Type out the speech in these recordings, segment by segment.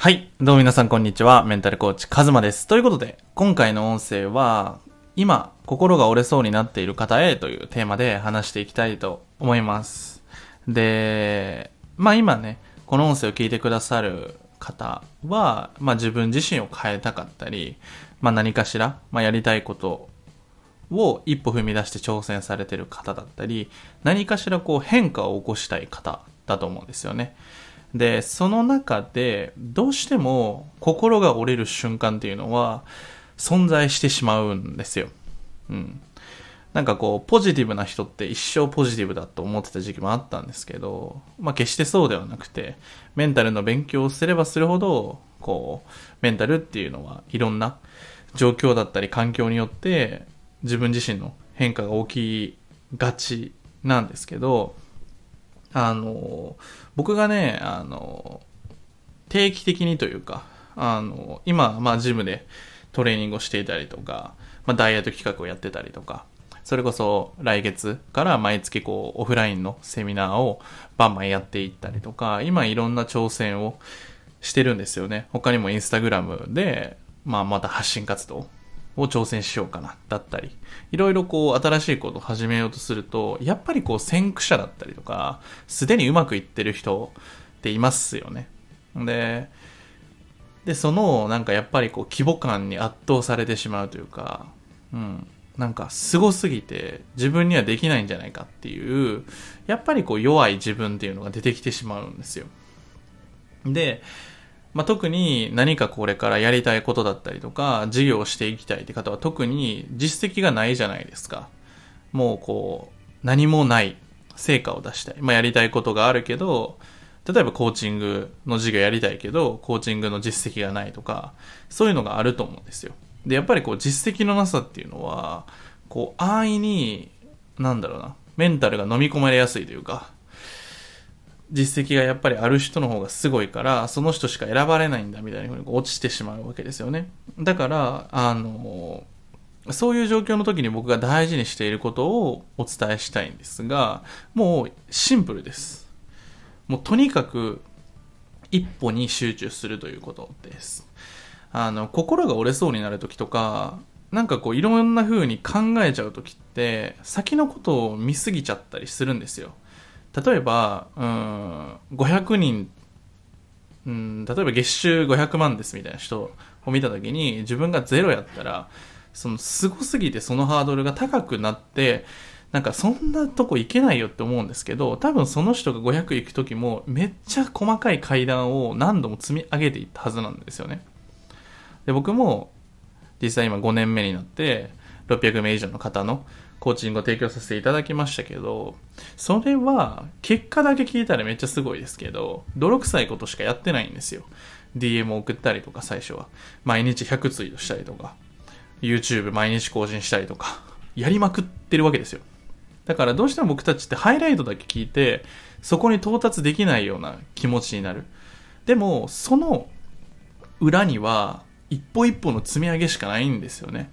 はい。どうも皆さんこんにちは。メンタルコーチ、カズマです。ということで、今回の音声は、今、心が折れそうになっている方へというテーマで話していきたいと思います。で、まあ今ね、この音声を聞いてくださる方は、まあ自分自身を変えたかったり、まあ何かしら、まあやりたいことを一歩踏み出して挑戦されている方だったり、何かしらこう変化を起こしたい方だと思うんですよね。で、その中で、どうしても心が折れる瞬間っていうのは存在してしまうんですよ。うん。なんかこう、ポジティブな人って一生ポジティブだと思ってた時期もあったんですけど、まあ決してそうではなくて、メンタルの勉強をすればするほど、こう、メンタルっていうのはいろんな状況だったり環境によって自分自身の変化が起きがちなんですけど、あの、僕がね、あの、定期的にというか、あの、今、まあ、ジムでトレーニングをしていたりとか、まあ、ダイエット企画をやってたりとか、それこそ来月から毎月こう、オフラインのセミナーをバンバンやっていったりとか、今いろんな挑戦をしてるんですよね。他にもインスタグラムで、まあ、また発信活動を挑戦しようかな、だったり、いろいろこう新しいことを始めようとすると、やっぱりこう先駆者だったりとか、すでにうまくいってる人っていますよね。で、で、そのなんかやっぱりこう規模感に圧倒されてしまうというか、うん、なんか凄すぎて自分にはできないんじゃないかっていう、やっぱりこう弱い自分っていうのが出てきてしまうんですよ。で、まあ、特に何かこれからやりたいことだったりとか、事業をしていきたいって方は特に実績がないじゃないですか。もうこう、何もない成果を出したい。まあ、やりたいことがあるけど、例えばコーチングの授業やりたいけど、コーチングの実績がないとか、そういうのがあると思うんですよ。で、やっぱりこう実績のなさっていうのは、こう安易に、なんだろうな、メンタルが飲み込まれやすいというか、実績がやっぱりある人の方がすごいから、その人しか選ばれないんだみたいな風に落ちてしまうわけですよね。だから、あの、そういう状況の時に僕が大事にしていることをお伝えしたいんですが、もうシンプルです。もうとにかく一歩に集中するということです。あの、心が折れそうになる時とか、なんかこういろんな風に考えちゃう時って、先のことを見すぎちゃったりするんですよ。例えば、うん、500人、うん、例えば月収500万ですみたいな人を見たときに、自分がゼロやったら、その、すごすぎてそのハードルが高くなって、なんかそんなとこ行けないよって思うんですけど、多分その人が500行く時も、めっちゃ細かい階段を何度も積み上げていったはずなんですよね。で、僕も、実際今5年目になって、600名以上の方のコーチングを提供させていただきましたけど、それは結果だけ聞いたらめっちゃすごいですけど、泥臭いことしかやってないんですよ。DM を送ったりとか最初は。毎日100ツイートしたりとか、YouTube 毎日更新したりとか、やりまくってるわけですよ。だからどうしても僕たちってハイライトだけ聞いて、そこに到達できないような気持ちになる。でも、その裏には一歩一歩の積み上げしかないんですよね。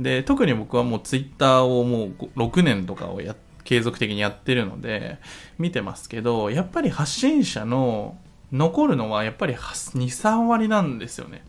で、特に僕はもうツイッターをもう6年とかをや、継続的にやってるので、見てますけど、やっぱり発信者の残るのはやっぱり2、3割なんですよね。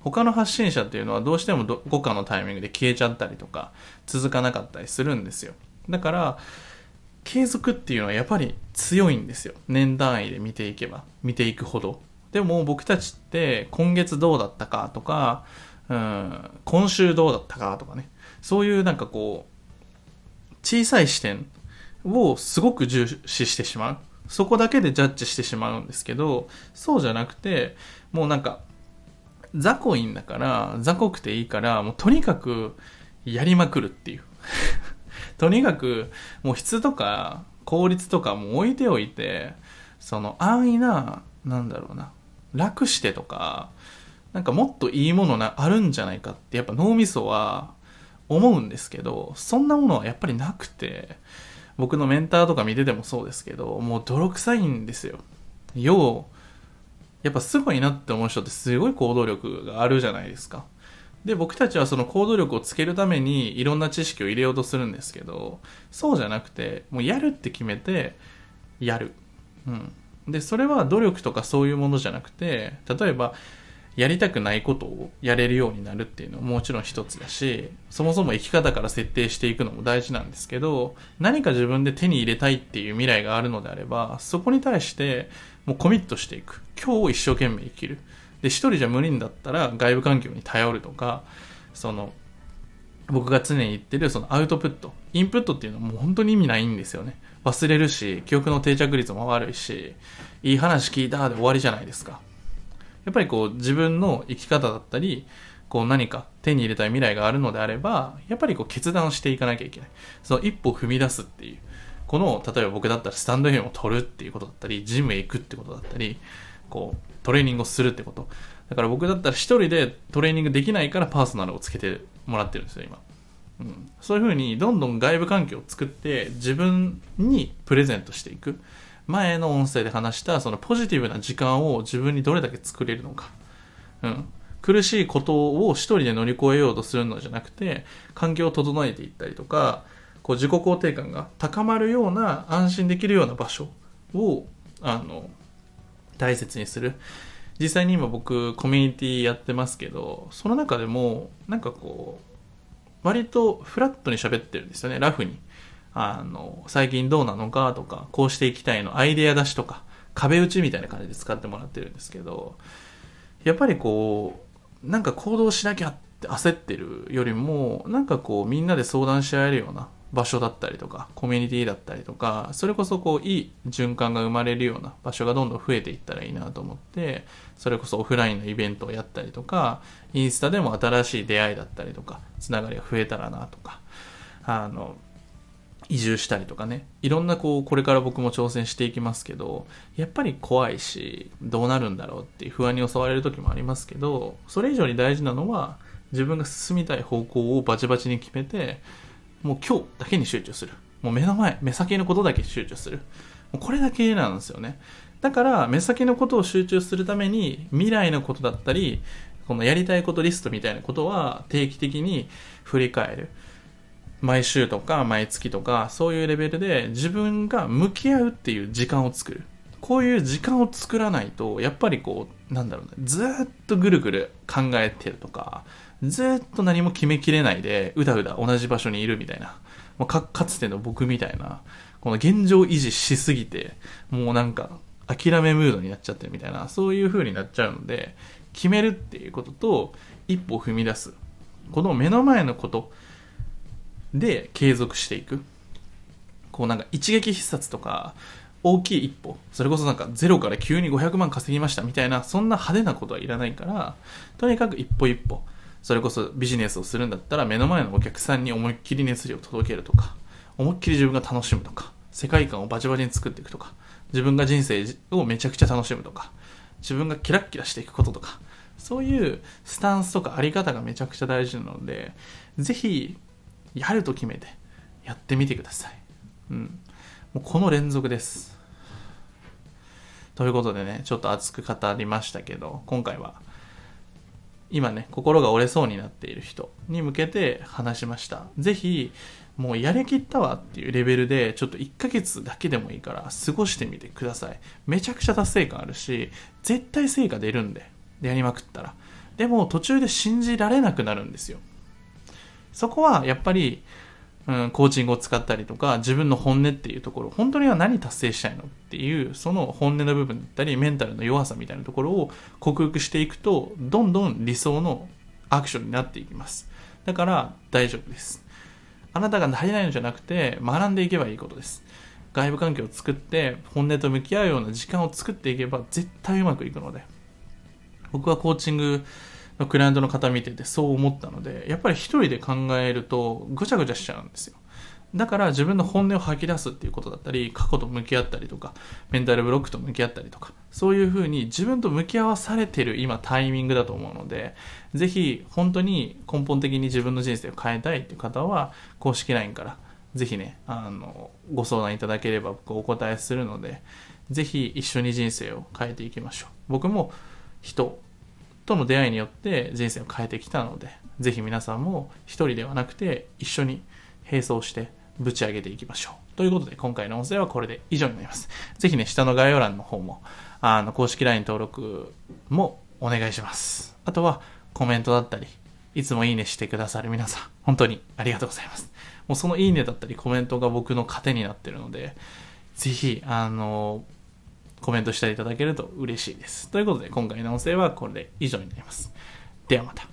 他の発信者っていうのはどうしてもどこかのタイミングで消えちゃったりとか、続かなかったりするんですよ。だから、継続っていうのはやっぱり強いんですよ。年単位で見ていけば、見ていくほど。でも僕たちって今月どうだったかとか、うん、今週どうだったかとかね。そういうなんかこう、小さい視点をすごく重視してしまう。そこだけでジャッジしてしまうんですけど、そうじゃなくて、もうなんか、雑魚いんだから、雑魚くていいから、もうとにかくやりまくるっていう。とにかく、もう質とか効率とかも置いておいて、その安易な、なんだろうな、楽してとか、なんかもっといいものな、あるんじゃないかって、やっぱ脳みそは思うんですけど、そんなものはやっぱりなくて、僕のメンターとか見ててもそうですけど、もう泥臭いんですよ。要、やっぱすごいなって思う人ってすごい行動力があるじゃないですか。で、僕たちはその行動力をつけるためにいろんな知識を入れようとするんですけど、そうじゃなくて、もうやるって決めて、やる。うん。で、それは努力とかそういうものじゃなくて、例えば、やりたくないことをやれるようになるっていうのももちろん一つだし、そもそも生き方から設定していくのも大事なんですけど、何か自分で手に入れたいっていう未来があるのであれば、そこに対してもうコミットしていく。今日を一生懸命生きる。で、一人じゃ無理だったら外部環境に頼るとか、その、僕が常に言ってるそのアウトプット。インプットっていうのはもう本当に意味ないんですよね。忘れるし、記憶の定着率も悪いし、いい話聞いたで終わりじゃないですか。やっぱりこう自分の生き方だったり、こう何か手に入れたい未来があるのであれば、やっぱりこう決断をしていかなきゃいけない。その一歩踏み出すっていう。この、例えば僕だったらスタンド FM を取るっていうことだったり、ジムへ行くってことだったり、こう、トレーニングをするってこと。だから僕だったら一人でトレーニングできないからパーソナルをつけてもらってるんですよ、今。うん、そういうふうにどんどん外部環境を作って自分にプレゼントしていく。前の音声で話したそのポジティブな時間を自分にどれだけ作れるのか。うん。苦しいことを一人で乗り越えようとするのじゃなくて、環境を整えていったりとか、こう自己肯定感が高まるような安心できるような場所を、あの、大切にする。実際に今僕コミュニティやってますけど、その中でも、なんかこう、割とフラットに喋ってるんですよね、ラフに。あの、最近どうなのかとか、こうしていきたいの、アイデア出しとか、壁打ちみたいな感じで使ってもらってるんですけど、やっぱりこう、なんか行動しなきゃって焦ってるよりも、なんかこう、みんなで相談し合えるような場所だったりとか、コミュニティだったりとか、それこそこう、いい循環が生まれるような場所がどんどん増えていったらいいなと思って、それこそオフラインのイベントをやったりとか、インスタでも新しい出会いだったりとか、つながりが増えたらなとか、あの、移住したりとかね。いろんなこうこれから僕も挑戦していきますけどやっぱり怖いしどうなるんだろうっていう不安に襲われる時もありますけどそれ以上に大事なのは自分が進みたい方向をバチバチに決めてもう今日だけに集中する。もう目の前目先のことだけ集中する。もうこれだけなんですよね。だから目先のことを集中するために未来のことだったりこのやりたいことリストみたいなことは定期的に振り返る。毎週とか毎月とかそういうレベルで自分が向き合うっていう時間を作る。こういう時間を作らないとやっぱりこうなんだろうねずっとぐるぐる考えてるとかずっと何も決めきれないでうだうだ同じ場所にいるみたいなかかつての僕みたいなこの現状維持しすぎてもうなんか諦めムードになっちゃってるみたいなそういう風になっちゃうので決めるっていうことと一歩踏み出す。この目の前のことで継続していく。こうなんか一撃必殺とか大きい一歩。それこそなんかゼロから急に500万稼ぎました。みたいなそんな派手なことはいらないからとにかく一歩一歩。それこそビジネスをするんだったら目の前のお客さんに思いっきり熱量を届けるとか思いっきり自分が楽しむとか世界観をバチバチに作っていくとか自分が人生をめちゃくちゃ楽しむとか自分がキラッキラしていくこととかそういうスタンスとかあり方がめちゃくちゃ大事なのでぜひやると決めてやってみてください。うん。もうこの連続です。ということでね、ちょっと熱く語りましたけど、今回は今ね、心が折れそうになっている人に向けて話しました。ぜひ、もうやりきったわっていうレベルで、ちょっと1ヶ月だけでもいいから過ごしてみてください。めちゃくちゃ達成感あるし、絶対成果出るんで、やりまくったら。でも途中で信じられなくなるんですよ。そこはやっぱり、うん、コーチングを使ったりとか、自分の本音っていうところ、本当には何達成したいのっていう、その本音の部分だったり、メンタルの弱さみたいなところを克服していくと、どんどん理想のアクションになっていきます。だから大丈夫です。あなたが足りないのじゃなくて、学んでいけばいいことです。外部環境を作って、本音と向き合うような時間を作っていけば、絶対うまくいくので。僕はコーチングのクライアントの方見ててそう思ったので、やっぱり一人で考えるとぐちゃぐちゃしちゃうんですよ。だから自分の本音を吐き出すっていうことだったり、過去と向き合ったりとか、メンタルブロックと向き合ったりとか、そういうふうに自分と向き合わされてる今タイミングだと思うので、ぜひ本当に根本的に自分の人生を変えたいっていう方は、公式 LINE からぜひね、あの、ご相談いただければ僕お答えするので、ぜひ一緒に人生を変えていきましょう。僕も人との出会いによって人生を変えてきたので、ぜひ皆さんも一人ではなくて一緒に並走してぶち上げていきましょう。ということで、今回の音声はこれで以上になります。ぜひね、下の概要欄の方も、あの、公式 LINE 登録もお願いします。あとは、コメントだったり、いつもいいねしてくださる皆さん、本当にありがとうございます。もうそのいいねだったりコメントが僕の糧になってるので、ぜひ、あの、コメントしていただけると嬉しいです。ということで、今回の音声はこれで以上になります。ではまた。